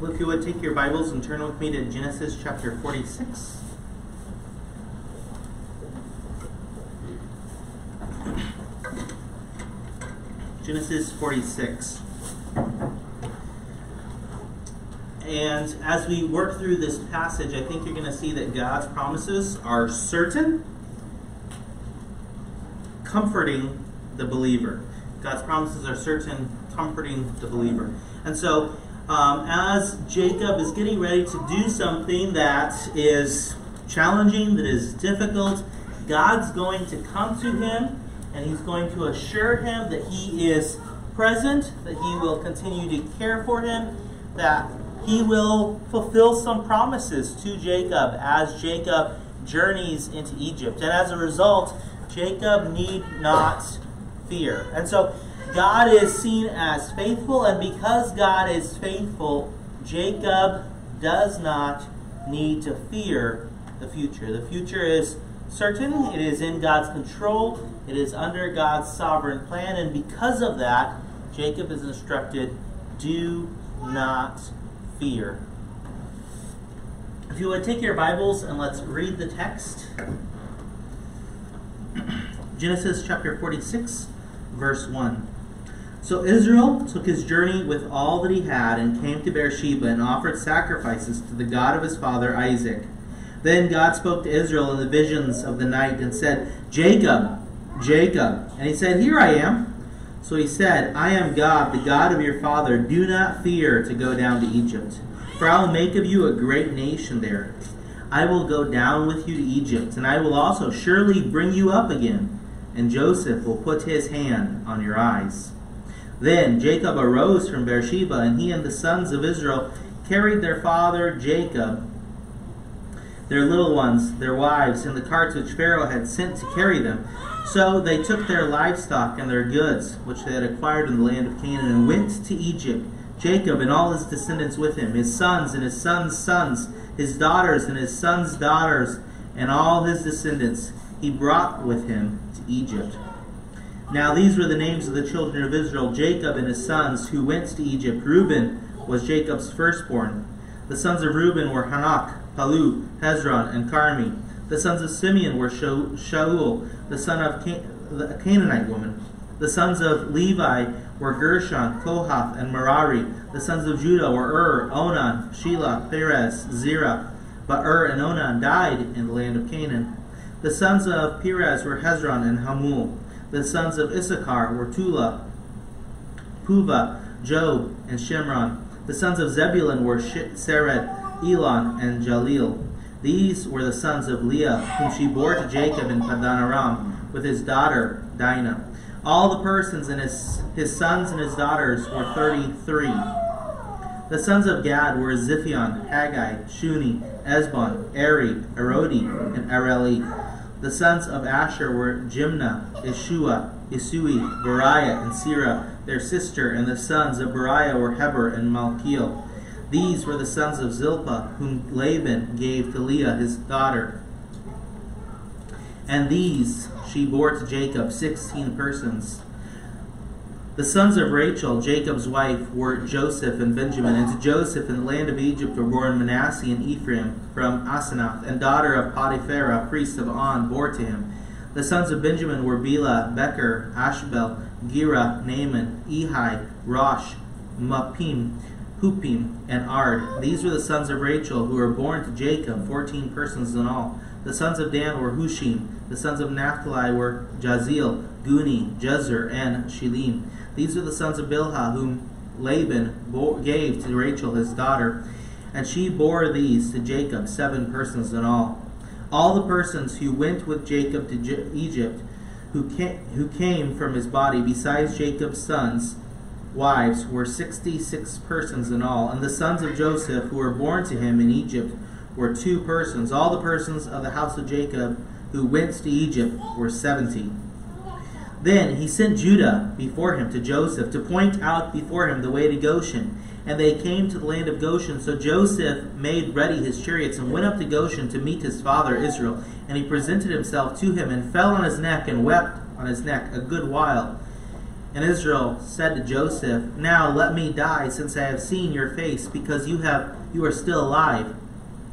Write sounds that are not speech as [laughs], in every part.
Well, if you would take your Bibles and turn with me to Genesis chapter 46. Genesis 46. And as we work through this passage, I think you're going to see that God's promises are certain, comforting the believer. God's promises are certain, comforting the believer. And so, um, as Jacob is getting ready to do something that is challenging, that is difficult, God's going to come to him and he's going to assure him that he is present, that he will continue to care for him, that he will fulfill some promises to Jacob as Jacob journeys into Egypt. And as a result, Jacob need not fear. And so God is seen as faithful, and because God is faithful, Jacob does not need to fear the future. The future is certain, it is in God's control, it is under God's sovereign plan, and because of that, Jacob is instructed do not fear. If you would take your Bibles and let's read the text. [clears throat] Genesis chapter 46, verse 1. So Israel took his journey with all that he had and came to Beersheba and offered sacrifices to the God of his father Isaac. Then God spoke to Israel in the visions of the night and said, Jacob, Jacob. And he said, Here I am. So he said, I am God, the God of your father. Do not fear to go down to Egypt, for I will make of you a great nation there. I will go down with you to Egypt, and I will also surely bring you up again, and Joseph will put his hand on your eyes. Then Jacob arose from Beersheba, and he and the sons of Israel carried their father Jacob, their little ones, their wives, in the carts which Pharaoh had sent to carry them. So they took their livestock and their goods, which they had acquired in the land of Canaan, and went to Egypt. Jacob and all his descendants with him, his sons and his sons' sons, his daughters and his sons' daughters, and all his descendants, he brought with him to Egypt. Now these were the names of the children of Israel Jacob and his sons who went to Egypt. Reuben was Jacob's firstborn. The sons of Reuben were Hanoch, Pallu, Hezron, and Carmi. The sons of Simeon were Shaul, the son of a Canaanite woman. The sons of Levi were Gershon, Kohath, and Merari. The sons of Judah were Ur, Onan, Shelah, Perez, Zerah. But Ur and Onan died in the land of Canaan. The sons of Perez were Hezron and Hamul. The sons of Issachar were Tula, Puvah, Job, and Shimron. The sons of Zebulun were Sered, Elon, and Jahleel. These were the sons of Leah, whom she bore to Jacob in Padan Aram, with his daughter Dinah. All the persons and his, his sons and his daughters were thirty-three. The sons of Gad were Ziphion, Haggai, Shuni, Ezbon, Eri, Arodi, and Areli. The sons of Asher were Jimnah, Ishuah, Isui, Beriah, and Sirah, their sister, and the sons of Beriah were Heber and Malchiel. These were the sons of Zilpah, whom Laban gave to Leah his daughter. And these she bore to Jacob, sixteen persons. The sons of Rachel, Jacob's wife, were Joseph and Benjamin. And to Joseph in the land of Egypt were born Manasseh and Ephraim from Asenath, and daughter of Poti-Pherah, priest of On, bore to him. The sons of Benjamin were Bela, Becher, Ashbel, Gera, Naaman, Ehi, Rosh, Mapim, Huppim, and Ard. These were the sons of Rachel, who were born to Jacob, fourteen persons in all. The sons of Dan were Hushim. The sons of Naphtali were Jahzeel, Guni, Jezer, and Shillem. These are the sons of Bilhah, whom Laban gave to Rachel his daughter. And she bore these to Jacob, seven persons in all. All the persons who went with Jacob to Egypt, who came, who came from his body, besides Jacob's sons, wives were sixty six persons in all, and the sons of Joseph who were born to him in Egypt were two persons. All the persons of the house of Jacob who went to Egypt were seventy. Then he sent Judah before him to Joseph to point out before him the way to Goshen. And they came to the land of Goshen. So Joseph made ready his chariots and went up to Goshen to meet his father Israel. And he presented himself to him and fell on his neck and wept on his neck a good while. And Israel said to Joseph, Now let me die, since I have seen your face, because you have you are still alive.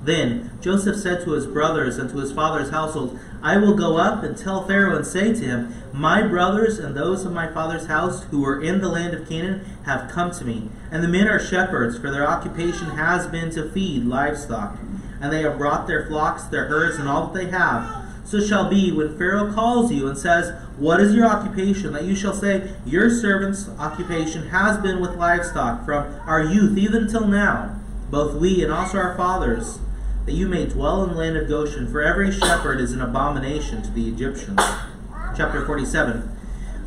Then Joseph said to his brothers and to his father's household, I will go up and tell Pharaoh and say to him, My brothers and those of my father's house who are in the land of Canaan have come to me, and the men are shepherds, for their occupation has been to feed livestock. And they have brought their flocks, their herds, and all that they have. So shall be when Pharaoh calls you and says, What is your occupation? That you shall say, Your servant's occupation has been with livestock from our youth even till now, both we and also our fathers, that you may dwell in the land of Goshen, for every shepherd is an abomination to the Egyptians. Chapter 47.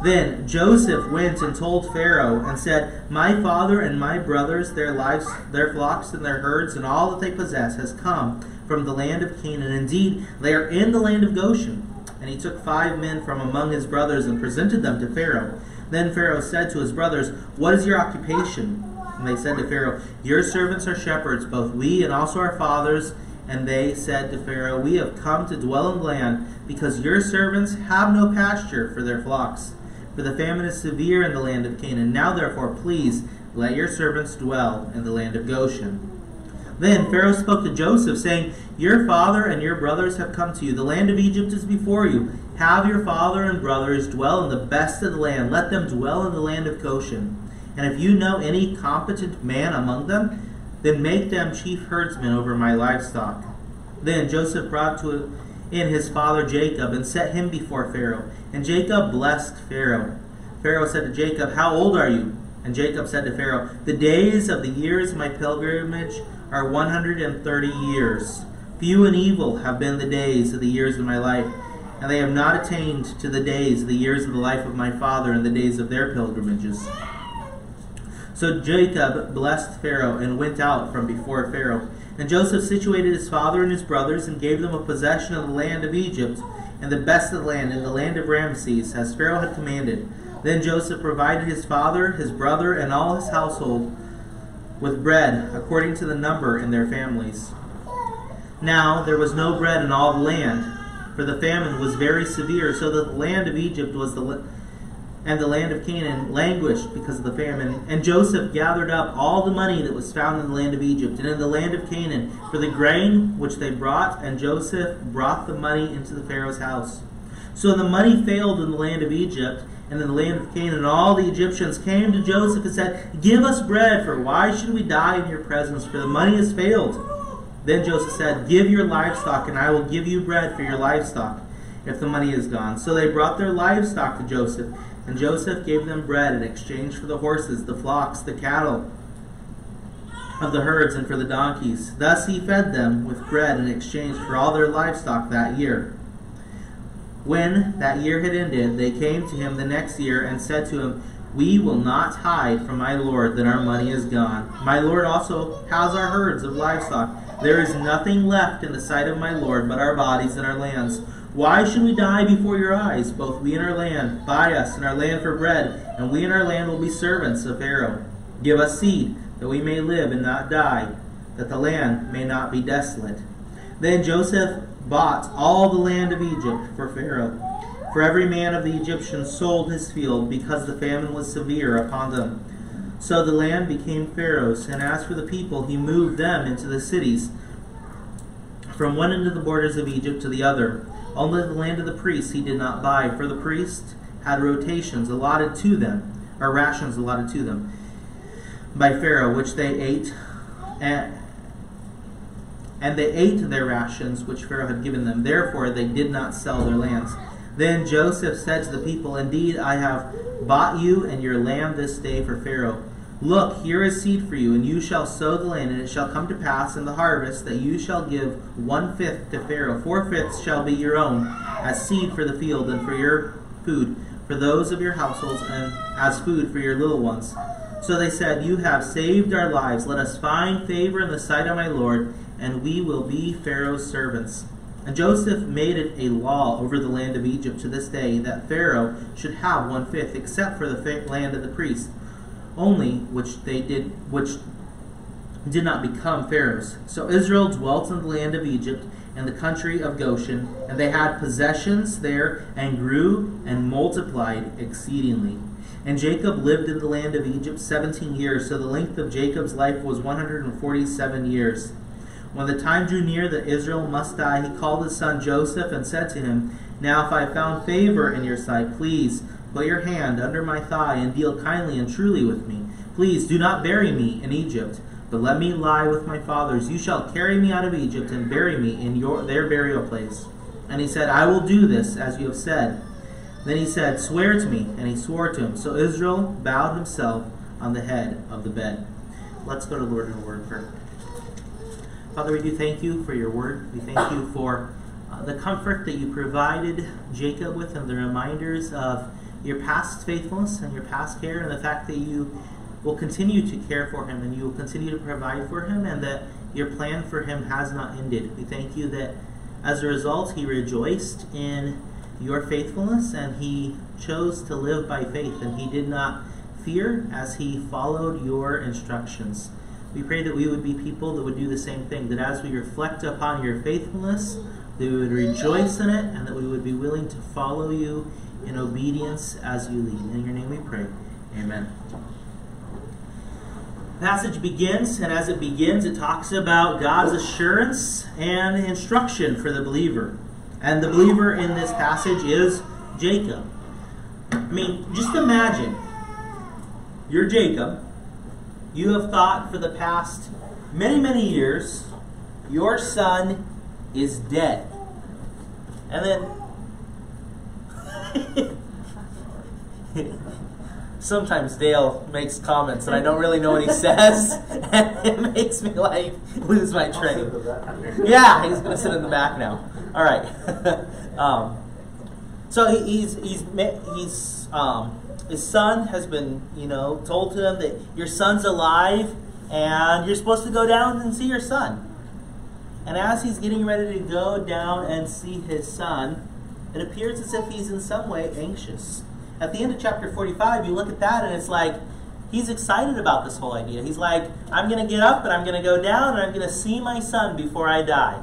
Then Joseph went and told Pharaoh and said, My father and my brothers, their lives, their flocks and their herds, and all that they possess has come from the land of Canaan. Indeed, they are in the land of Goshen. And he took five men from among his brothers and presented them to Pharaoh. Then Pharaoh said to his brothers, What is your occupation? And they said to Pharaoh, Your servants are shepherds, both we and also our fathers. And they said to Pharaoh, We have come to dwell in the land, because your servants have no pasture for their flocks. For the famine is severe in the land of Canaan. Now therefore, please, let your servants dwell in the land of Goshen. Then Pharaoh spoke to Joseph, saying, Your father and your brothers have come to you. The land of Egypt is before you. Have your father and brothers dwell in the best of the land. Let them dwell in the land of Goshen. And if you know any competent man among them, then make them chief herdsmen over my livestock. Then Joseph brought to in his father Jacob and set him before Pharaoh. And Jacob blessed Pharaoh. Pharaoh said to Jacob, How old are you? And Jacob said to Pharaoh, The days of the years of my pilgrimage are 130 years. Few and evil have been the days of the years of my life, and they have not attained to the days of the years of the life of my father and the days of their pilgrimages. So Jacob blessed Pharaoh and went out from before Pharaoh. And Joseph situated his father and his brothers and gave them a possession of the land of Egypt and the best of the land in the land of Ramses, as Pharaoh had commanded. Then Joseph provided his father, his brother, and all his household with bread according to the number in their families. Now there was no bread in all the land, for the famine was very severe, so that the land of Egypt was the and the land of Canaan languished because of the famine. And Joseph gathered up all the money that was found in the land of Egypt and in the land of Canaan for the grain which they brought, and Joseph brought the money into the Pharaoh's house. So the money failed in the land of Egypt and in the land of Canaan. All the Egyptians came to Joseph and said, Give us bread, for why should we die in your presence? For the money has failed. Then Joseph said, Give your livestock, and I will give you bread for your livestock if the money is gone. So they brought their livestock to Joseph. And Joseph gave them bread in exchange for the horses, the flocks, the cattle of the herds, and for the donkeys. Thus he fed them with bread in exchange for all their livestock that year. When that year had ended, they came to him the next year and said to him, We will not hide from my Lord that our money is gone. My Lord also has our herds of livestock. There is nothing left in the sight of my Lord but our bodies and our lands. Why should we die before your eyes, both we and our land? Buy us and our land for bread, and we and our land will be servants of Pharaoh. Give us seed, that we may live and not die, that the land may not be desolate. Then Joseph bought all the land of Egypt for Pharaoh. For every man of the Egyptians sold his field, because the famine was severe upon them. So the land became Pharaoh's, and as for the people, he moved them into the cities, from one end of the borders of Egypt to the other. Only the land of the priests he did not buy, for the priests had rotations allotted to them, or rations allotted to them by Pharaoh, which they ate, and, and they ate their rations which Pharaoh had given them. Therefore they did not sell their lands. Then Joseph said to the people, Indeed, I have bought you and your land this day for Pharaoh. Look, here is seed for you, and you shall sow the land, and it shall come to pass in the harvest that you shall give one fifth to Pharaoh. Four fifths shall be your own, as seed for the field, and for your food, for those of your households, and as food for your little ones. So they said, You have saved our lives. Let us find favor in the sight of my Lord, and we will be Pharaoh's servants. And Joseph made it a law over the land of Egypt to this day that Pharaoh should have one fifth, except for the land of the priests only which they did which did not become Pharaoh's. So Israel dwelt in the land of Egypt and the country of Goshen, and they had possessions there and grew and multiplied exceedingly. And Jacob lived in the land of Egypt seventeen years, so the length of Jacob's life was one hundred and forty seven years. When the time drew near that Israel must die, he called his son Joseph and said to him, Now if I have found favor in your sight, please put your hand under my thigh and deal kindly and truly with me. Please do not bury me in Egypt, but let me lie with my fathers. You shall carry me out of Egypt and bury me in your their burial place. And he said, I will do this as you have said. Then he said, Swear to me. And he swore to him. So Israel bowed himself on the head of the bed. Let's go to Lord in a word prayer. Father, we do thank you for your word. We thank you for uh, the comfort that you provided Jacob with and the reminders of your past faithfulness and your past care and the fact that you will continue to care for him and you will continue to provide for him and that your plan for him has not ended. We thank you that as a result he rejoiced in your faithfulness and he chose to live by faith and he did not fear as he followed your instructions. We pray that we would be people that would do the same thing, that as we reflect upon your faithfulness, that we would rejoice in it and that we would be willing to follow you in obedience as you lead. In your name we pray. Amen. Passage begins, and as it begins, it talks about God's assurance and instruction for the believer. And the believer in this passage is Jacob. I mean, just imagine you're Jacob. You have thought for the past many, many years your son is dead. And then [laughs] sometimes Dale makes comments and I don't really know what he says, [laughs] and it makes me like lose my train. Yeah, he's gonna sit in the back now. All right. [laughs] um, so he, he's he's he's um, his son has been you know told to him that your son's alive and you're supposed to go down and see your son. And as he's getting ready to go down and see his son, it appears as if he's in some way anxious at the end of chapter 45, you look at that and it's like, he's excited about this whole idea. He's like, I'm going to get up and I'm going to go down and I'm going to see my son before I die.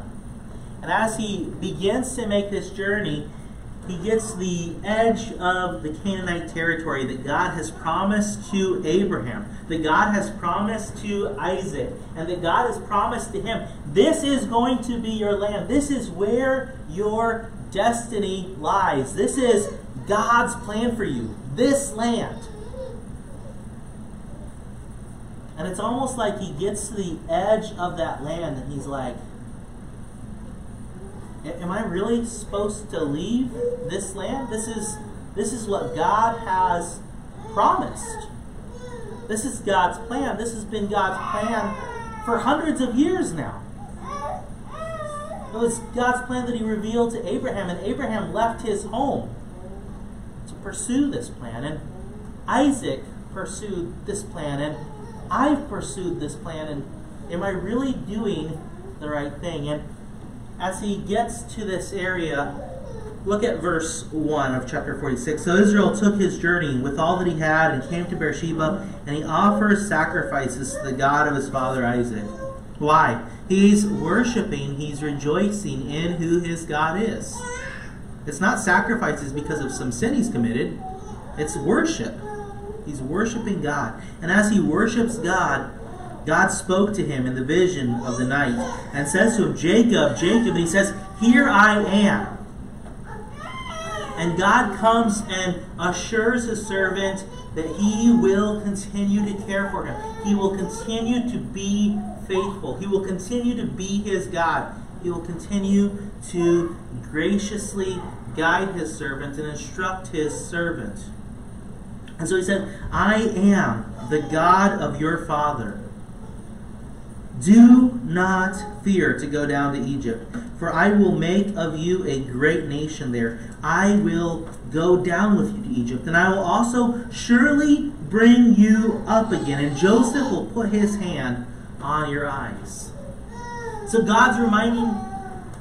And as he begins to make this journey, he gets the edge of the Canaanite territory that God has promised to Abraham, that God has promised to Isaac, and that God has promised to him. This is going to be your land. This is where your destiny lies. This is God's plan for you, this land. And it's almost like he gets to the edge of that land and he's like, Am I really supposed to leave this land? This is this is what God has promised. This is God's plan. This has been God's plan for hundreds of years now. It was God's plan that He revealed to Abraham, and Abraham left his home to pursue this plan. And Isaac pursued this plan. And I've pursued this plan. And am I really doing the right thing? And as he gets to this area, look at verse 1 of chapter 46. So Israel took his journey with all that he had and came to Beersheba, and he offers sacrifices to the God of his father Isaac. Why? He's worshiping, he's rejoicing in who his God is. It's not sacrifices because of some sin he's committed, it's worship. He's worshiping God. And as he worships God, God spoke to him in the vision of the night and says to him, Jacob, Jacob. And he says, Here I am. And God comes and assures his servant that he will continue to care for him. He will continue to be faithful. He will continue to be his God. He will continue to graciously guide his servant and instruct his servant. And so he said, I am the God of your father. Do not fear to go down to Egypt, for I will make of you a great nation there. I will go down with you to Egypt, and I will also surely bring you up again, and Joseph will put his hand on your eyes. So God's reminding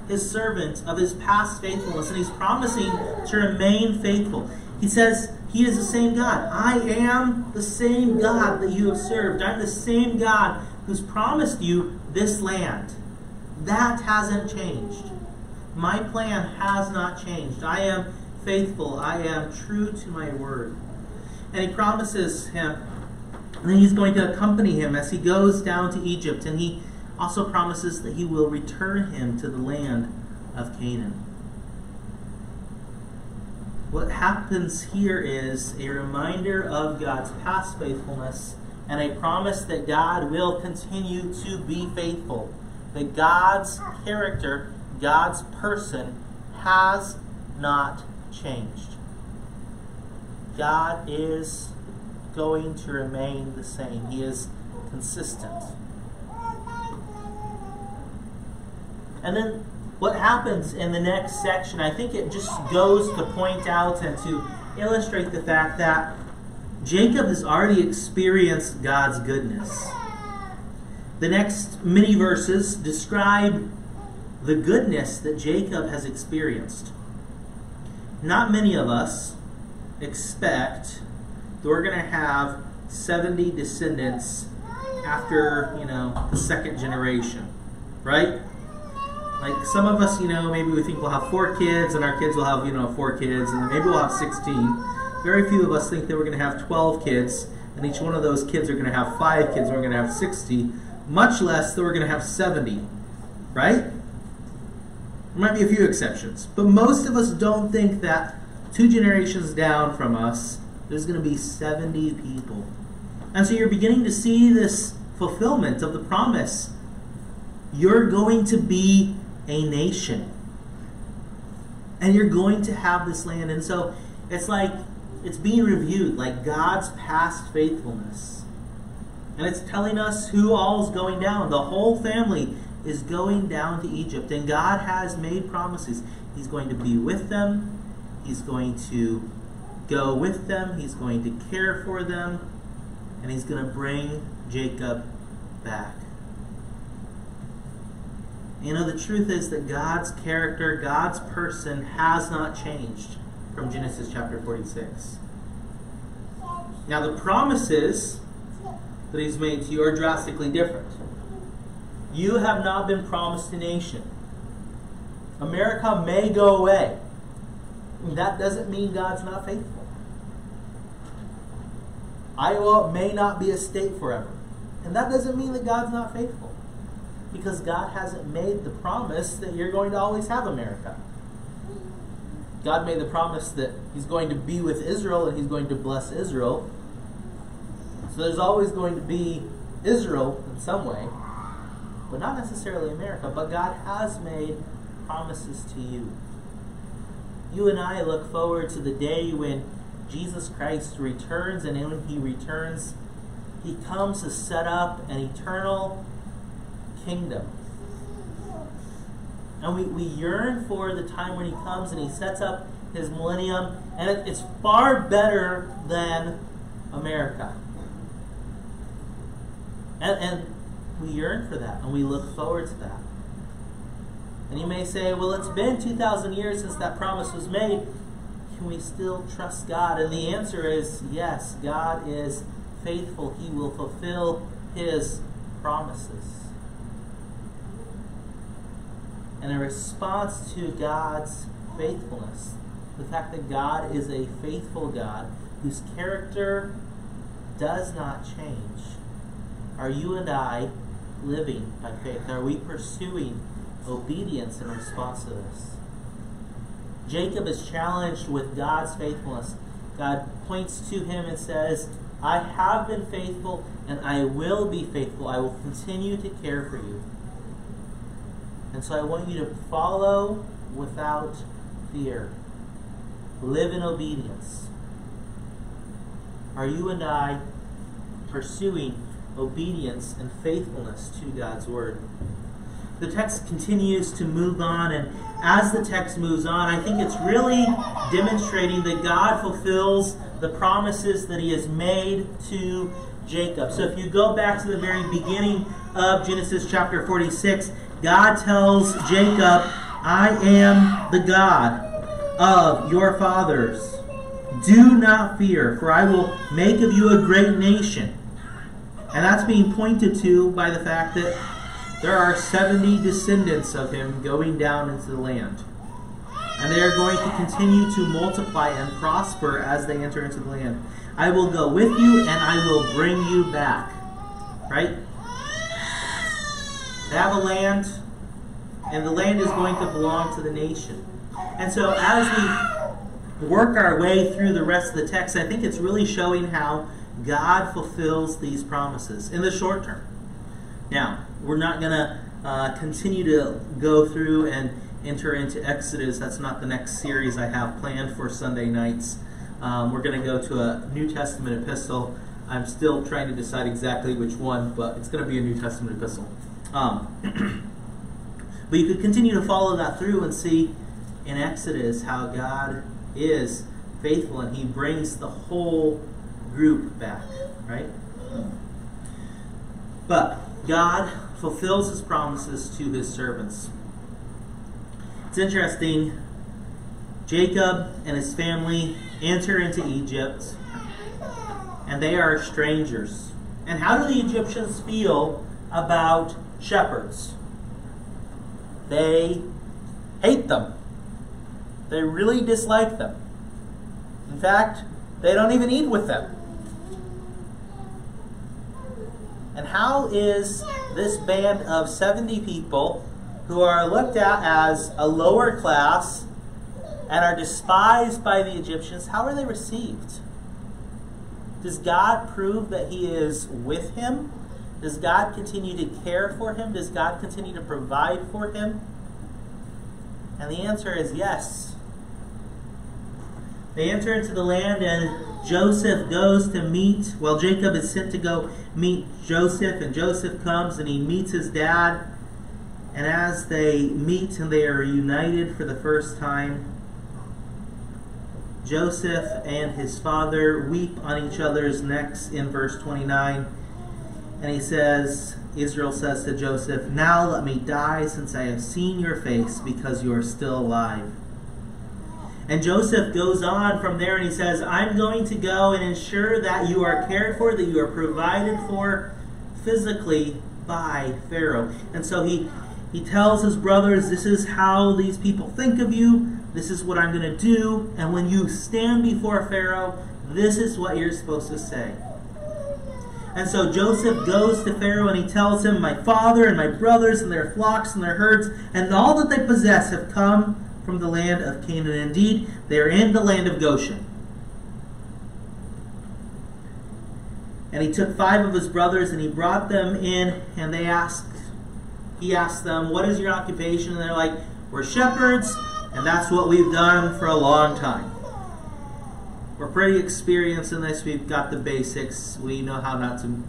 his servant of his past faithfulness, and he's promising to remain faithful. He says, He is the same God. I am the same God that you have served. I'm the same God who's promised you this land. That hasn't changed. My plan has not changed. I am faithful. I am true to my word. And he promises him that he's going to accompany him as he goes down to Egypt. And he also promises that he will return him to the land of Canaan. What happens here is a reminder of God's past faithfulness and a promise that God will continue to be faithful. That God's character, God's person, has not changed. God is going to remain the same. He is consistent. And then what happens in the next section, I think it just goes to point out and to illustrate the fact that Jacob has already experienced God's goodness. The next many verses describe the goodness that Jacob has experienced. Not many of us expect we're going to have 70 descendants after, you know, the second generation, right? Like some of us, you know, maybe we think we'll have four kids and our kids will have, you know, four kids and maybe we'll have 16. Very few of us think that we're going to have 12 kids and each one of those kids are going to have five kids and we're going to have 60, much less that we're going to have 70, right? There might be a few exceptions, but most of us don't think that two generations down from us, there's going to be 70 people. And so you're beginning to see this fulfillment of the promise. You're going to be a nation. And you're going to have this land. And so it's like it's being reviewed, like God's past faithfulness. And it's telling us who all is going down. The whole family is going down to Egypt. And God has made promises. He's going to be with them, He's going to go with them, He's going to care for them, and He's going to bring Jacob back. You know, the truth is that God's character, God's person has not changed from Genesis chapter 46. Now, the promises that He's made to you are drastically different. You have not been promised a nation. America may go away. That doesn't mean God's not faithful. Iowa may not be a state forever. And that doesn't mean that God's not faithful because God hasn't made the promise that you're going to always have America. God made the promise that He's going to be with Israel and He's going to bless Israel. So there's always going to be Israel in some way, but not necessarily America. But God has made promises to you. You and I look forward to the day when Jesus Christ returns, and when He returns, He comes to set up an eternal kingdom. And we, we yearn for the time when he comes and he sets up his millennium, and it, it's far better than America. And, and we yearn for that, and we look forward to that. And you may say, well, it's been 2,000 years since that promise was made. Can we still trust God? And the answer is yes, God is faithful. He will fulfill his promises and a response to God's faithfulness. The fact that God is a faithful God whose character does not change. Are you and I living by faith? Are we pursuing obedience in response to this? Jacob is challenged with God's faithfulness. God points to him and says, I have been faithful and I will be faithful. I will continue to care for you. And so I want you to follow without fear. Live in obedience. Are you and I pursuing obedience and faithfulness to God's Word? The text continues to move on, and as the text moves on, I think it's really demonstrating that God fulfills the promises that He has made to Jacob. So if you go back to the very beginning of Genesis chapter 46, God tells Jacob, I am the God of your fathers. Do not fear, for I will make of you a great nation. And that's being pointed to by the fact that there are 70 descendants of him going down into the land. And they are going to continue to multiply and prosper as they enter into the land. I will go with you and I will bring you back. Right? They have a land, and the land is going to belong to the nation. And so as we work our way through the rest of the text, I think it's really showing how God fulfills these promises in the short term. Now, we're not going to uh, continue to go through and enter into Exodus. That's not the next series I have planned for Sunday nights. Um, we're going to go to a New Testament epistle. I'm still trying to decide exactly which one, but it's going to be a New Testament epistle. Um, [clears throat] but you could continue to follow that through and see in Exodus how God is faithful and He brings the whole group back, right? But God fulfills His promises to His servants. It's interesting. Jacob and his family enter into Egypt, and they are strangers. And how do the Egyptians feel about shepherds? They hate them. They really dislike them. In fact, they don't even eat with them. And how is this band of 70 people who are looked at as a lower class and are despised by the Egyptians, how are they received? Does God prove that He is with him? Does God continue to care for him? Does God continue to provide for him? And the answer is yes. They enter into the land, and Joseph goes to meet. Well, Jacob is sent to go meet Joseph, and Joseph comes and he meets his dad. And as they meet and they are united for the first time, Joseph and his father weep on each other's necks in verse 29. And he says, Israel says to Joseph, Now let me die since I have seen your face because you are still alive. And Joseph goes on from there and he says, I'm going to go and ensure that you are cared for, that you are provided for physically by Pharaoh. And so he, he tells his brothers, This is how these people think of you. This is what I'm going to do. And when you stand before Pharaoh, this is what you're supposed to say. And so Joseph goes to Pharaoh and he tells him, My father and my brothers and their flocks and their herds and all that they possess have come from the land of Canaan. Indeed, they are in the land of Goshen. And he took five of his brothers and he brought them in and they asked, he asked them, What is your occupation? And they're like, We're shepherds, and that's what we've done for a long time. We're pretty experienced in this. We've got the basics. We know how not to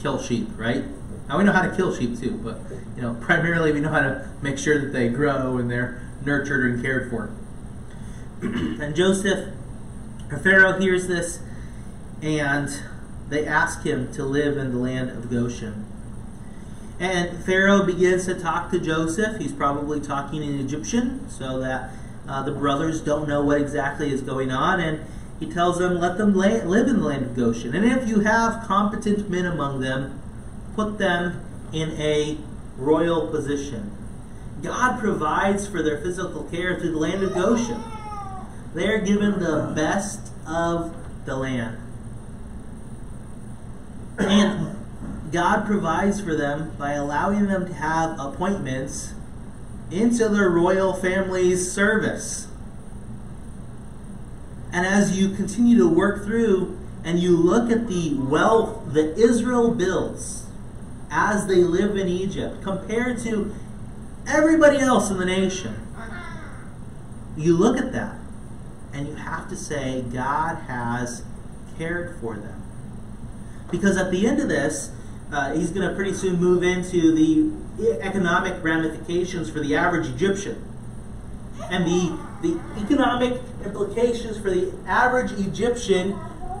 kill sheep, right? Now we know how to kill sheep too, but you know, primarily we know how to make sure that they grow and they're nurtured and cared for. [clears throat] and Joseph, Pharaoh hears this, and they ask him to live in the land of Goshen. And Pharaoh begins to talk to Joseph. He's probably talking in Egyptian so that uh, the brothers don't know what exactly is going on. And he tells them, let them live in the land of Goshen. And if you have competent men among them, put them in a royal position. God provides for their physical care through the land of Goshen. They are given the best of the land. And God provides for them by allowing them to have appointments into their royal family's service. And as you continue to work through and you look at the wealth that Israel builds as they live in Egypt compared to everybody else in the nation, you look at that and you have to say, God has cared for them. Because at the end of this, uh, he's going to pretty soon move into the economic ramifications for the average Egyptian. And the, the economic implications for the average Egyptian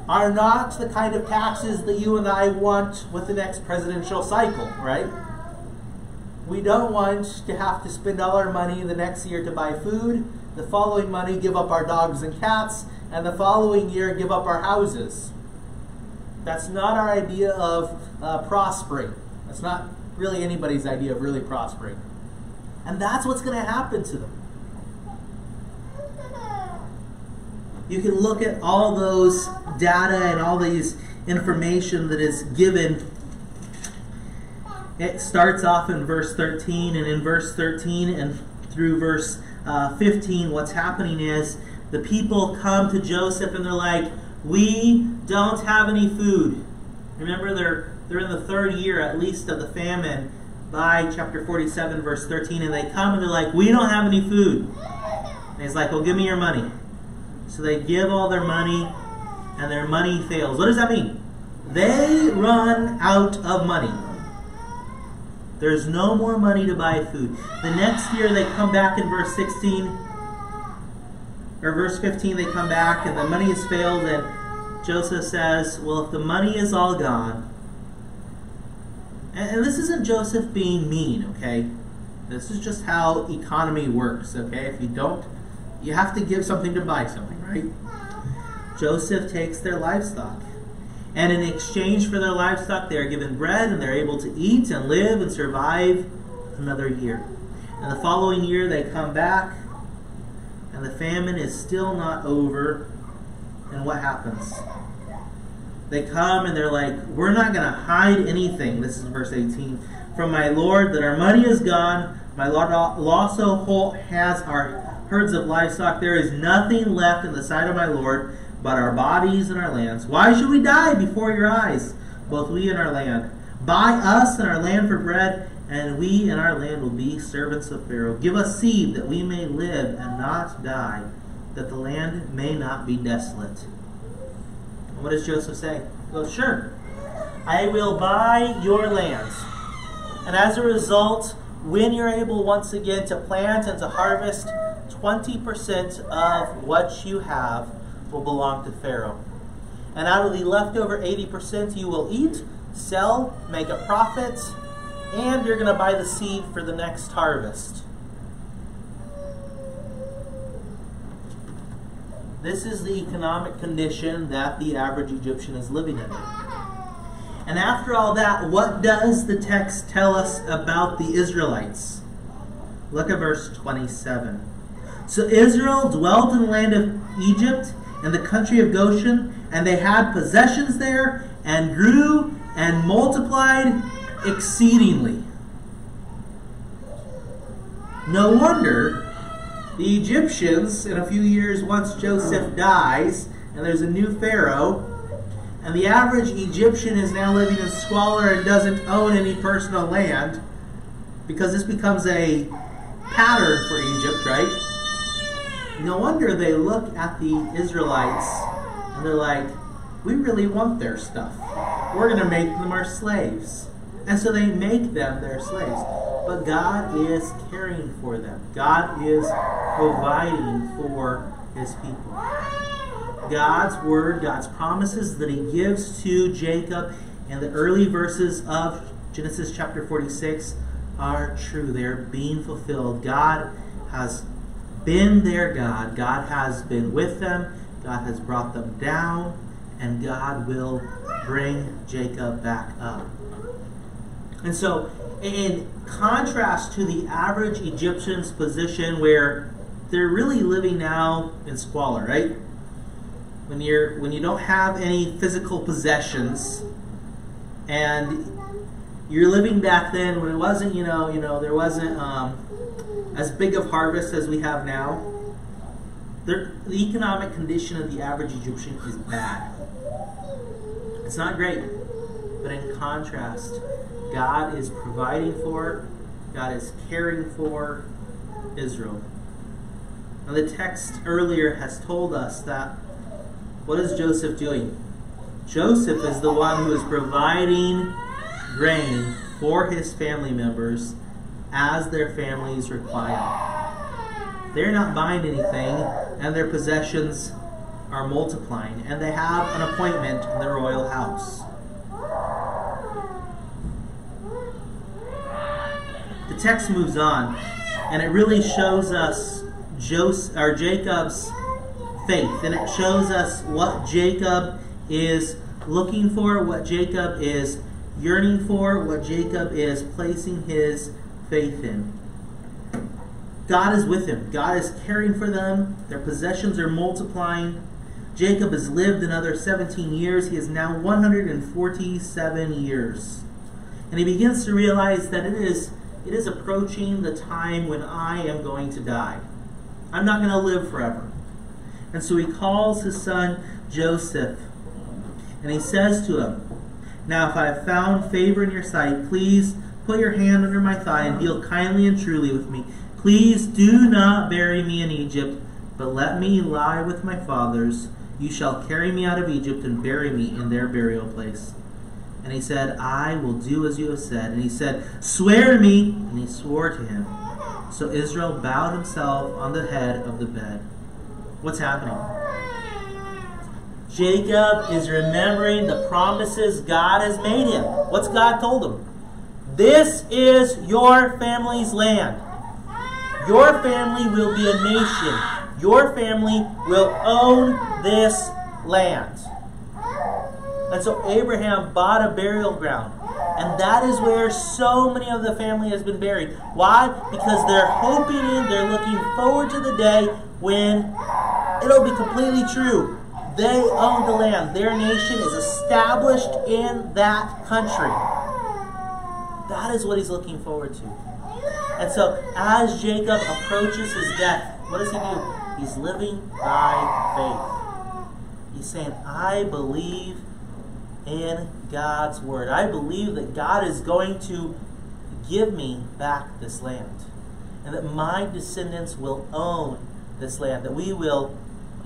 are not the kind of taxes that you and I want with the next presidential cycle, right? We don't want to have to spend all our money the next year to buy food, the following money give up our dogs and cats, and the following year give up our houses. That's not our idea of uh, prospering. That's not really anybody's idea of really prospering. And that's what's going to happen to them. You can look at all those data and all these information that is given. It starts off in verse 13, and in verse 13 and through verse uh, 15, what's happening is the people come to Joseph and they're like, We don't have any food. Remember, they're, they're in the third year at least of the famine by chapter 47, verse 13, and they come and they're like, We don't have any food. And he's like, Well, give me your money. So they give all their money, and their money fails. What does that mean? They run out of money. There's no more money to buy food. The next year they come back in verse 16, or verse 15, they come back, and the money has failed, and Joseph says, Well, if the money is all gone, and, this isn't Joseph being mean, okay? This is just how economy works, okay? If you don't, you have to give something to buy something, right? Joseph takes their livestock. And in exchange for their livestock, they are given bread and they're able to eat and live and survive another year. And the following year, they come back, and the famine is still not over. And what happens? They come and they're like, We're not going to hide anything. This is verse 18. From my Lord, that our money is gone. My Lord also has our herds of livestock. There is nothing left in the sight of my Lord but our bodies and our lands. Why should we die before your eyes, both we and our land? Buy us and our land for bread, and we and our land will be servants of Pharaoh. Give us seed that we may live and not die, that the land may not be desolate. What does Joseph say? He goes, Sure, I will buy your lands. And as a result, when you're able once again to plant and to harvest, 20% of what you have will belong to Pharaoh. And out of the leftover 80%, you will eat, sell, make a profit, and you're going to buy the seed for the next harvest. This is the economic condition that the average Egyptian is living in. And after all that, what does the text tell us about the Israelites? Look at verse 27. So Israel dwelt in the land of Egypt and the country of Goshen, and they had possessions there, and grew and multiplied exceedingly. No wonder the Egyptians, in a few years, once Joseph dies, and there's a new Pharaoh, and the average Egyptian is now living in squalor and doesn't own any personal land, because this becomes a pattern for Egypt, right? No wonder they look at the Israelites and they're like, we really want their stuff. We're going to make them our slaves. And so they make them their slaves. But God is caring for them. God is providing for his people. God's word, God's promises that he gives to Jacob in the early verses of Genesis chapter 46 are true. They're being fulfilled. God has been their God. God has been with them. God has brought them down. And God will bring Jacob back up. And so in contrast to the average Egyptian's position where they're really living now in squalor, right? When you're when you don't have any physical possessions and you're living back then when it wasn't, you know, you know, there wasn't um, as big of harvest as we have now. the economic condition of the average Egyptian is bad. It's not great, but in contrast, God is providing for, God is caring for Israel. Now, the text earlier has told us that what is Joseph doing? Joseph is the one who is providing grain for his family members as their families require. They're not buying anything, and their possessions are multiplying, and they have an appointment in the royal house. the text moves on, and it really shows us Joseph, or Jacob's faith, and it shows us what Jacob is looking for, what Jacob is yearning for, what Jacob is placing his faith in. God is with him. God is caring for them. Their possessions are multiplying. Jacob has lived another 17 years. He is now 147 years. And he begins to realize that it is, it is approaching the time when I am going to die. I'm not going to live forever. And so he calls his son Joseph. And he says to him, Now if I have found favor in your sight, please put your hand under my thigh and deal kindly and truly with me. Please do not bury me in Egypt, but let me lie with my fathers. You shall carry me out of Egypt and bury me in their burial place. And he said, I will do as you have said. And he said, Swear to me. And he swore to him. So Israel bowed himself on the head of the bed. What's happening? Jacob is remembering the promises God has made him. What's God told him? This is your family's land. Your family will be a nation. Your family will own this land. And so Abraham bought a burial ground. And that is where so many of the family has been buried. Why? Because they're hoping in, they're looking forward to the day when it'll be completely true. They own the land. Their nation is established in that country. That is what he's looking forward to. And so, as Jacob approaches his death, what does he do? He's living by faith. He's saying, I believe in God's word. I believe that God is going to give me back this land. And that my descendants will own this land, that we will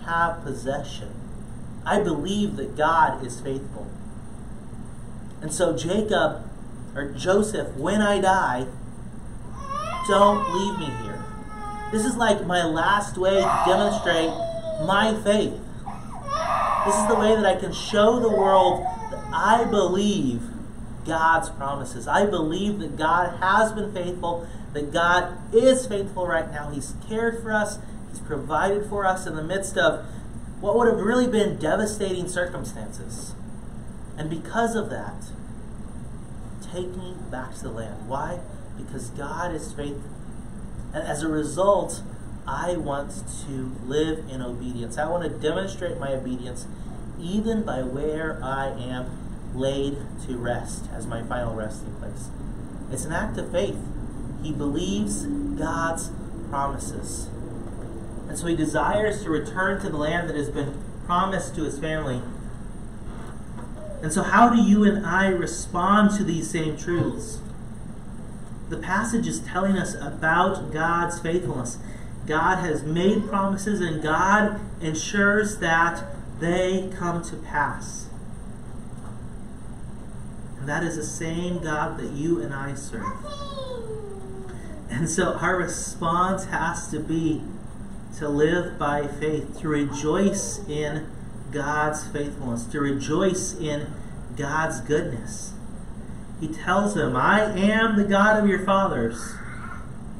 have possession. I believe that God is faithful. And so Jacob, or Joseph, when I die, don't leave me here. This is like my last way to demonstrate my faith. This is the way that I can show the world that I believe God's promises. I believe that God has been faithful, that God is faithful right now. He's cared for us, He's provided for us in the midst of what would have really been devastating circumstances. And because of that, take me back to the land. Why? Because God is faithful. And as a result, I want to live in obedience. I want to demonstrate my obedience even by where I am laid to rest as my final resting place. It's an act of faith. He believes God's promises. And so he desires to return to the land that has been promised to his family. And so, how do you and I respond to these same truths? The passage is telling us about God's faithfulness. God has made promises, and God ensures that they come to pass. And that is the same God that you and I serve. And so, our response has to be to live by faith, to rejoice in God's faithfulness, to rejoice in God's goodness. He tells him, I am the God of your fathers.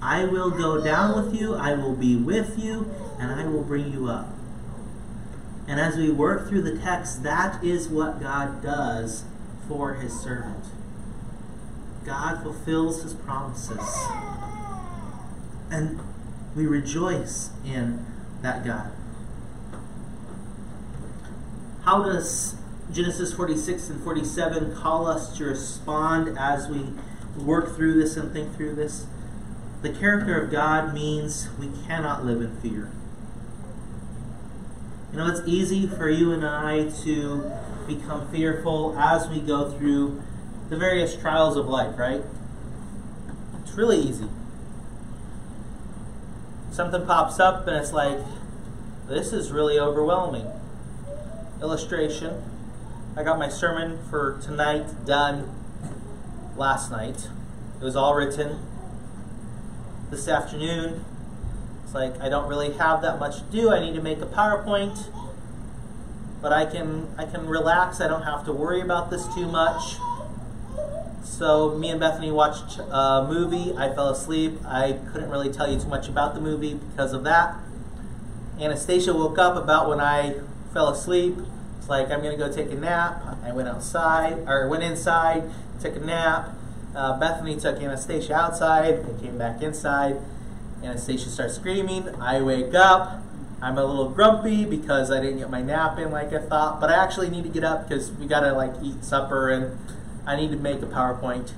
I will go down with you, I will be with you, and I will bring you up. And as we work through the text, that is what God does for his servant. God fulfills his promises. And we rejoice in that God. How does Genesis 46 and 47 call us to respond as we work through this and think through this? The character of God means we cannot live in fear. You know, it's easy for you and I to become fearful as we go through the various trials of life, right? It's really easy something pops up and it's like, this is really overwhelming. Illustration I got my sermon for tonight done last night. It was all written. This afternoon, it's like I don't really have that much to do. I need to make a PowerPoint, but I can I can relax. I don't have to worry about this too much. So me and Bethany watched a movie. I fell asleep. I couldn't really tell you too much about the movie because of that. Anastasia woke up about when I fell asleep. Like I'm gonna go take a nap. I went outside or went inside, took a nap. Uh, Bethany took Anastasia outside. They came back inside. Anastasia starts screaming. I wake up. I'm a little grumpy because I didn't get my nap in like I thought, but I actually need to get up because we gotta like eat supper and I need to make a PowerPoint.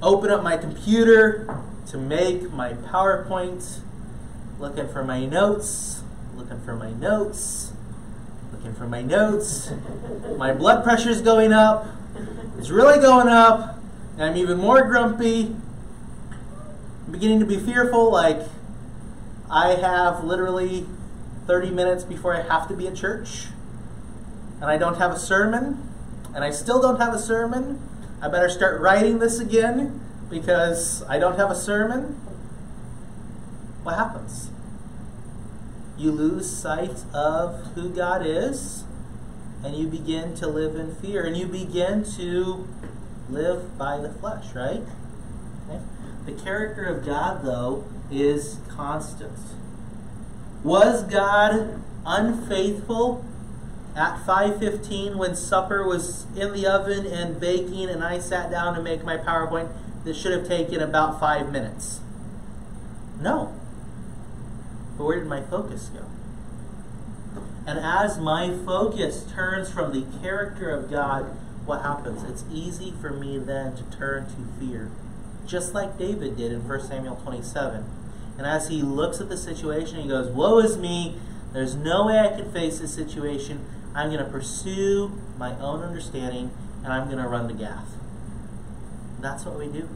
Open up my computer to make my PowerPoint, looking for my notes, looking for my notes, looking for my notes. My blood pressure's going up. It's really going up. I'm even more grumpy. I'm beginning to be fearful, like I have literally 30 minutes before I have to be at church, and I don't have a sermon, and I still don't have a sermon. I better start writing this again because I don't have a sermon. What happens? You lose sight of who God is, and you begin to live in fear, and you begin to live by the flesh, right? Okay? The character of God, though, is constant. Was God unfaithful at 5:15 when supper was in the oven and baking and I sat down to make my PowerPoint that should have taken about 5 minutes? No. But where did my focus go? And as my focus turns from the character of God, what happens? It's easy for me then to turn to fear just like David did in 1 Samuel 27. And as he looks at the situation, he goes, Woe is me. There's no way I can face this situation. I'm going to pursue my own understanding and I'm going to run to Gath. That's what we do.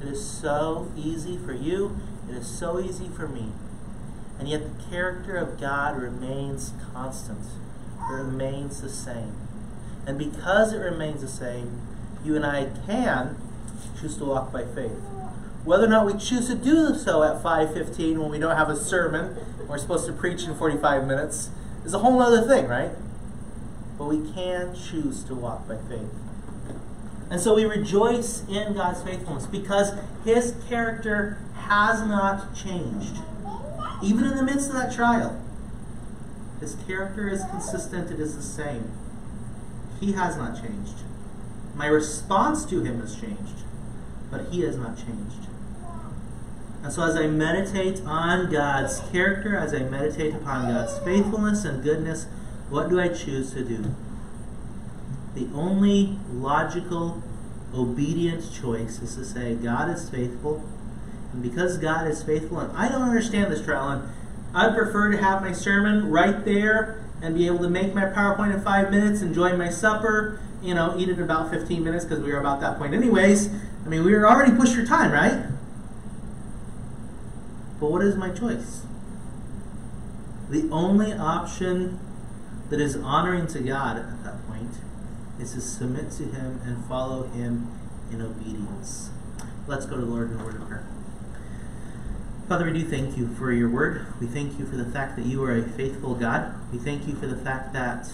It is so easy for you, it is so easy for me. And yet the character of God remains constant, it remains the same. And because it remains the same, you and I can choose to walk by faith. Whether or not we choose to do so at 5:15 when we don't have a sermon, we're supposed to preach in 45 minutes, is a whole other thing, right? But we can choose to walk by faith. And so we rejoice in God's faithfulness because his character has not changed. Even in the midst of that trial, his character is consistent, it is the same. He has not changed. My response to him has changed but he has not changed. And so, as I meditate on God's character, as I meditate upon God's faithfulness and goodness, what do I choose to do? The only logical, obedient choice is to say, God is faithful. And because God is faithful, and I don't understand this trial, and I'd prefer to have my sermon right there and be able to make my PowerPoint in five minutes, enjoy my supper, you know, eat it in about 15 minutes because we were about that point anyways. I mean, we were already pushed for time, right? But what is my choice? The only option that is honoring to God at that point is to submit to Him and follow Him in obedience. Let's go to the Lord in a word of prayer. Father, we do thank you for your word. We thank you for the fact that you are a faithful God. We thank you for the fact that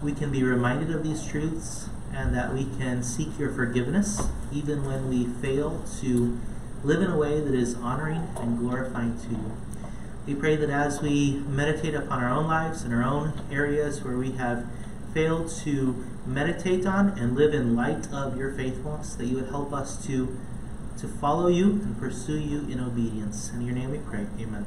we can be reminded of these truths and that we can seek your forgiveness even when we fail to live in a way that is honoring and glorifying to you. We pray that as we meditate upon our own lives and our own areas where we have failed to meditate on and live in light of your faithfulness, that you would help us to, to follow you and pursue you in obedience. In your name we pray. Amen.